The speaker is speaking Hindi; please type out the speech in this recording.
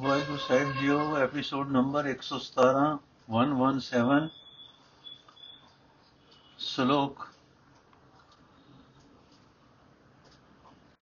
ਵਾਹਿਗੁਰੂ ਸਾਹਿਬ ਜੀਓ ਐਪੀਸੋਡ ਨੰਬਰ 117 117 ਸ਼ਲੋਕ